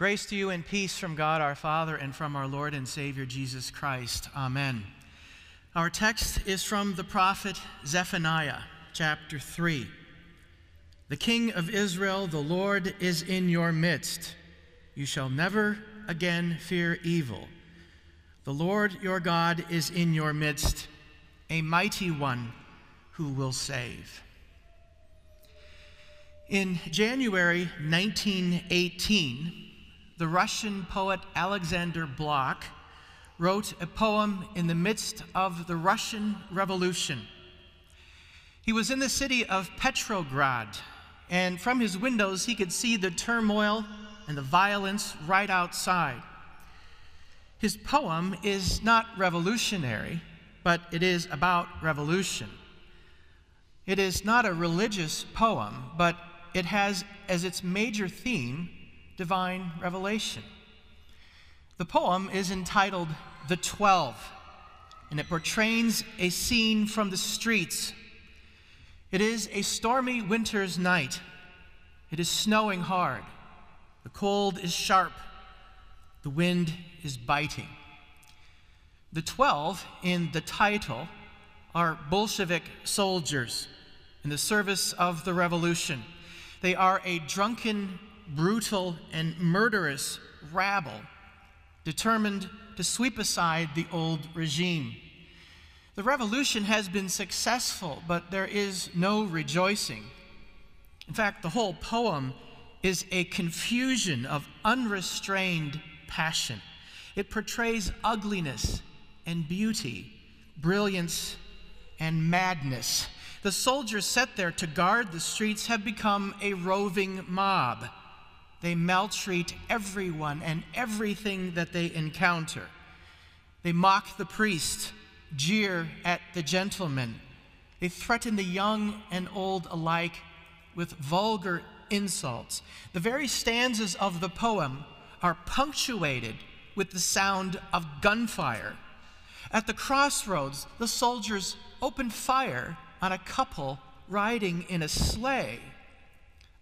Grace to you and peace from God our Father and from our Lord and Savior Jesus Christ. Amen. Our text is from the prophet Zephaniah, chapter 3. The King of Israel, the Lord, is in your midst. You shall never again fear evil. The Lord your God is in your midst, a mighty one who will save. In January 1918, the Russian poet Alexander Blok wrote a poem in the midst of the Russian Revolution. He was in the city of Petrograd, and from his windows he could see the turmoil and the violence right outside. His poem is not revolutionary, but it is about revolution. It is not a religious poem, but it has as its major theme divine revelation. The poem is entitled The Twelve, and it portrays a scene from the streets. It is a stormy winter's night. It is snowing hard. The cold is sharp. The wind is biting. The twelve in the title are Bolshevik soldiers in the service of the revolution. They are a drunken, brutal, and murderous rabble determined to sweep aside the old regime. The revolution has been successful, but there is no rejoicing. In fact, the whole poem is a confusion of unrestrained passion. It portrays ugliness and beauty, brilliance and madness. The soldiers set there to guard the streets have become a roving mob. They maltreat everyone and everything that they encounter. They mock the priest, jeer at the gentleman. They threaten the young and old alike with vulgar insults. The very stanzas of the poem are punctuated with the sound of gunfire. At the crossroads, the soldiers open fire on a couple riding in a sleigh.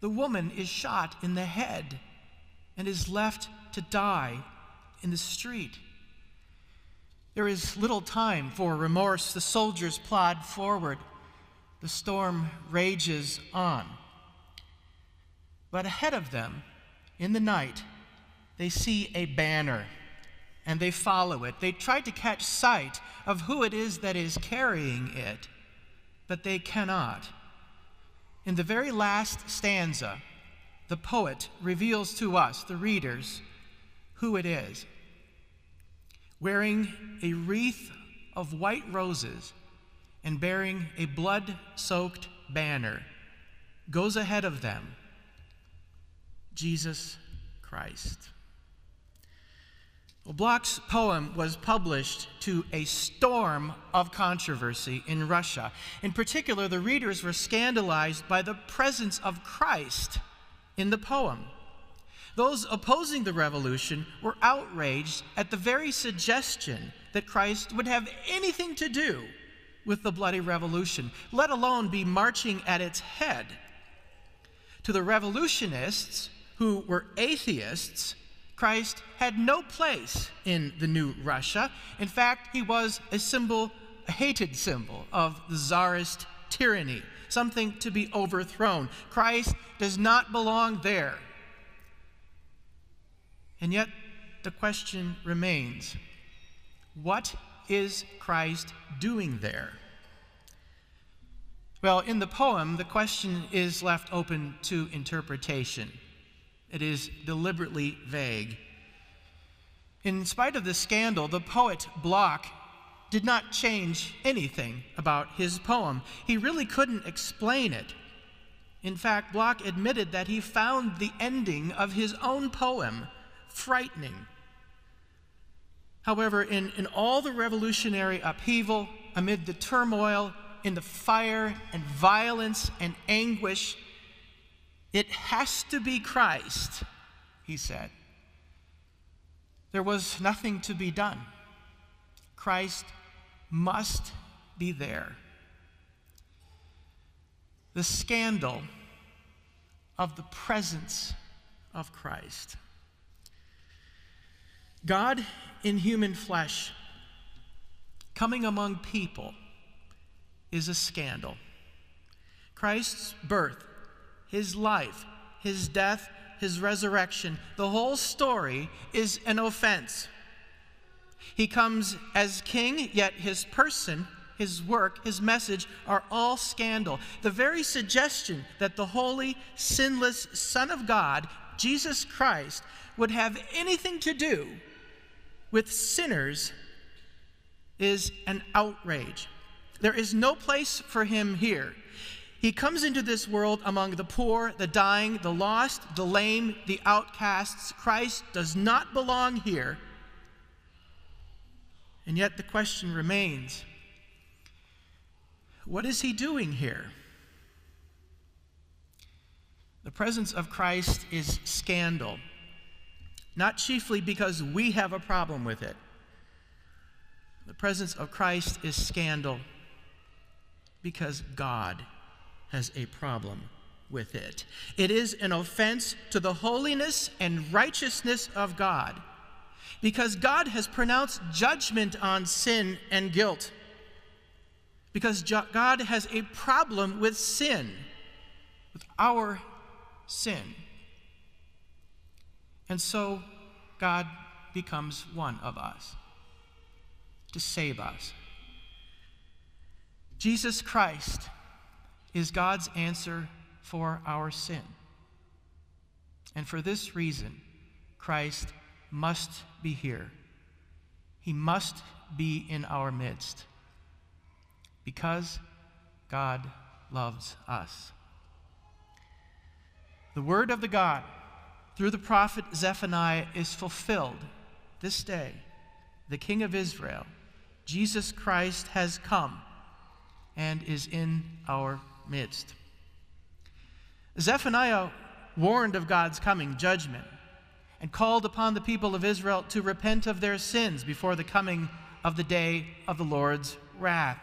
The woman is shot in the head and is left to die in the street. There is little time for remorse. The soldiers plod forward. The storm rages on. But ahead of them, in the night, they see a banner and they follow it. They try to catch sight of who it is that is carrying it but they cannot. In the very last stanza, the poet reveals to us, the readers, who it is. Wearing a wreath of white roses and bearing a blood soaked banner, goes ahead of them Jesus Christ. Well, Blok's poem was published to a storm of controversy in Russia. In particular, the readers were scandalized by the presence of Christ in the poem. Those opposing the revolution were outraged at the very suggestion that Christ would have anything to do with the bloody revolution, let alone be marching at its head. To the revolutionists, who were atheists, Christ had no place in the new Russia. In fact, he was a symbol, a hated symbol of the czarist tyranny, something to be overthrown. Christ does not belong there. And yet, the question remains what is Christ doing there? Well, in the poem, the question is left open to interpretation. It is deliberately vague. In spite of the scandal, the poet Blok did not change anything about his poem. He really couldn't explain it. In fact, Blok admitted that he found the ending of his own poem frightening. However, in, in all the revolutionary upheaval, amid the turmoil, in the fire and violence and anguish, it has to be Christ, he said. There was nothing to be done. Christ must be there. The scandal of the presence of Christ. God in human flesh, coming among people, is a scandal. Christ's birth, his life, his death, his resurrection, the whole story is an offense. He comes as king, yet his person, his work, his message are all scandal. The very suggestion that the holy, sinless Son of God, Jesus Christ, would have anything to do with sinners is an outrage. There is no place for him here. He comes into this world among the poor, the dying, the lost, the lame, the outcasts. Christ does not belong here. And yet the question remains what is he doing here? The presence of Christ is scandal, not chiefly because we have a problem with it. The presence of Christ is scandal because God has a problem with it. It is an offense to the holiness and righteousness of God because God has pronounced judgment on sin and guilt. Because God has a problem with sin, with our sin. And so God becomes one of us to save us. Jesus Christ is God's answer for our sin. And for this reason, Christ must be here. He must be in our midst because God loves us. The word of the God through the prophet Zephaniah is fulfilled this day. The King of Israel, Jesus Christ, has come and is in our midst. Zephaniah warned of God's coming judgment and called upon the people of Israel to repent of their sins before the coming of the day of the Lord's wrath.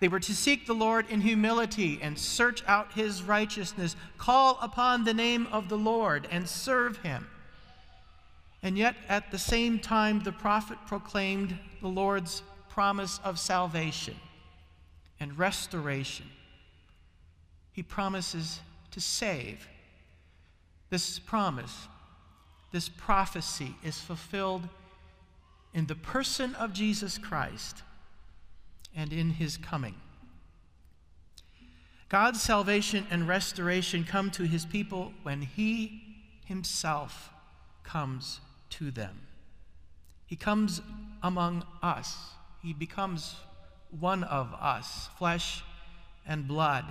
They were to seek the Lord in humility and search out his righteousness, call upon the name of the Lord and serve him. And yet, at the same time, the prophet proclaimed the Lord's promise of salvation and restoration. He promises to save. This promise, this prophecy is fulfilled in the person of Jesus Christ and in his coming. God's salvation and restoration come to his people when he himself comes to them. He comes among us. He becomes one of us, flesh and blood.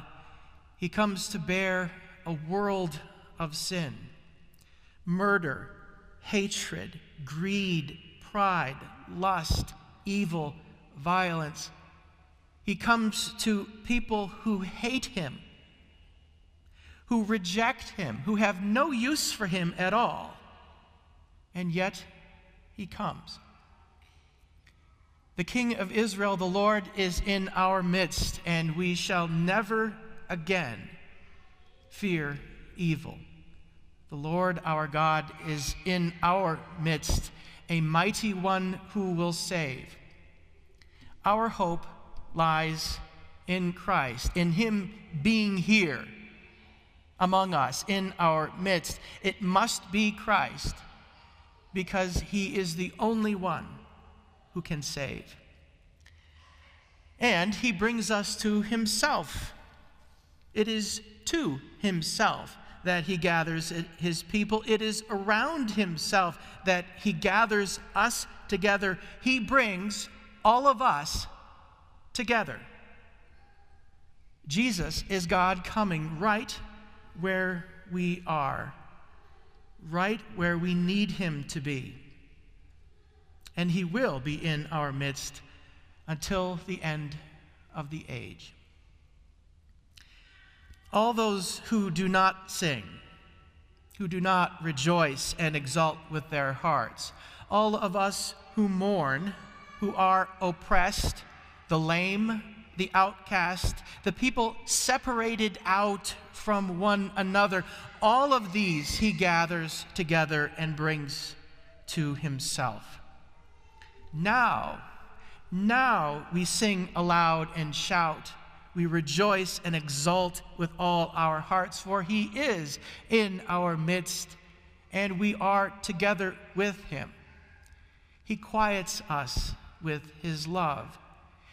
He comes to bear a world of sin, murder, hatred, greed, pride, lust, evil, violence. He comes to people who hate him, who reject him, who have no use for him at all. And yet, he comes. The King of Israel, the Lord, is in our midst, and we shall never again fear evil. The Lord our God is in our midst, a mighty one who will save. Our hope lies in Christ, in Him being here among us, in our midst. It must be Christ because He is the only one who can save. And he brings us to himself. It is to himself that he gathers his people, it is around himself that he gathers us together. He brings all of us together. Jesus is God coming right where we are, right where we need him to be and he will be in our midst until the end of the age. All those who do not sing, who do not rejoice and exult with their hearts, all of us who mourn, who are oppressed, the lame, the outcast, the people separated out from one another, all of these he gathers together and brings to himself. Now, now we sing aloud and shout. We rejoice and exult with all our hearts, for he is in our midst, and we are together with him. He quiets us with his love.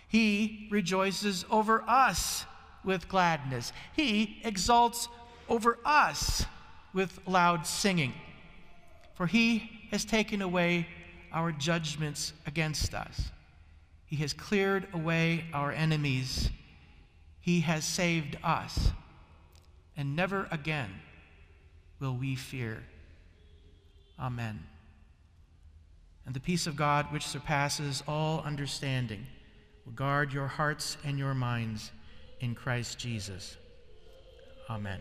He rejoices over us with gladness. He exalts over us with loud singing. For he has taken away our judgments against us. He has cleared away our enemies. He has saved us. And never again will we fear. Amen. And the peace of God, which surpasses all understanding, will guard your hearts and your minds in Christ Jesus. Amen.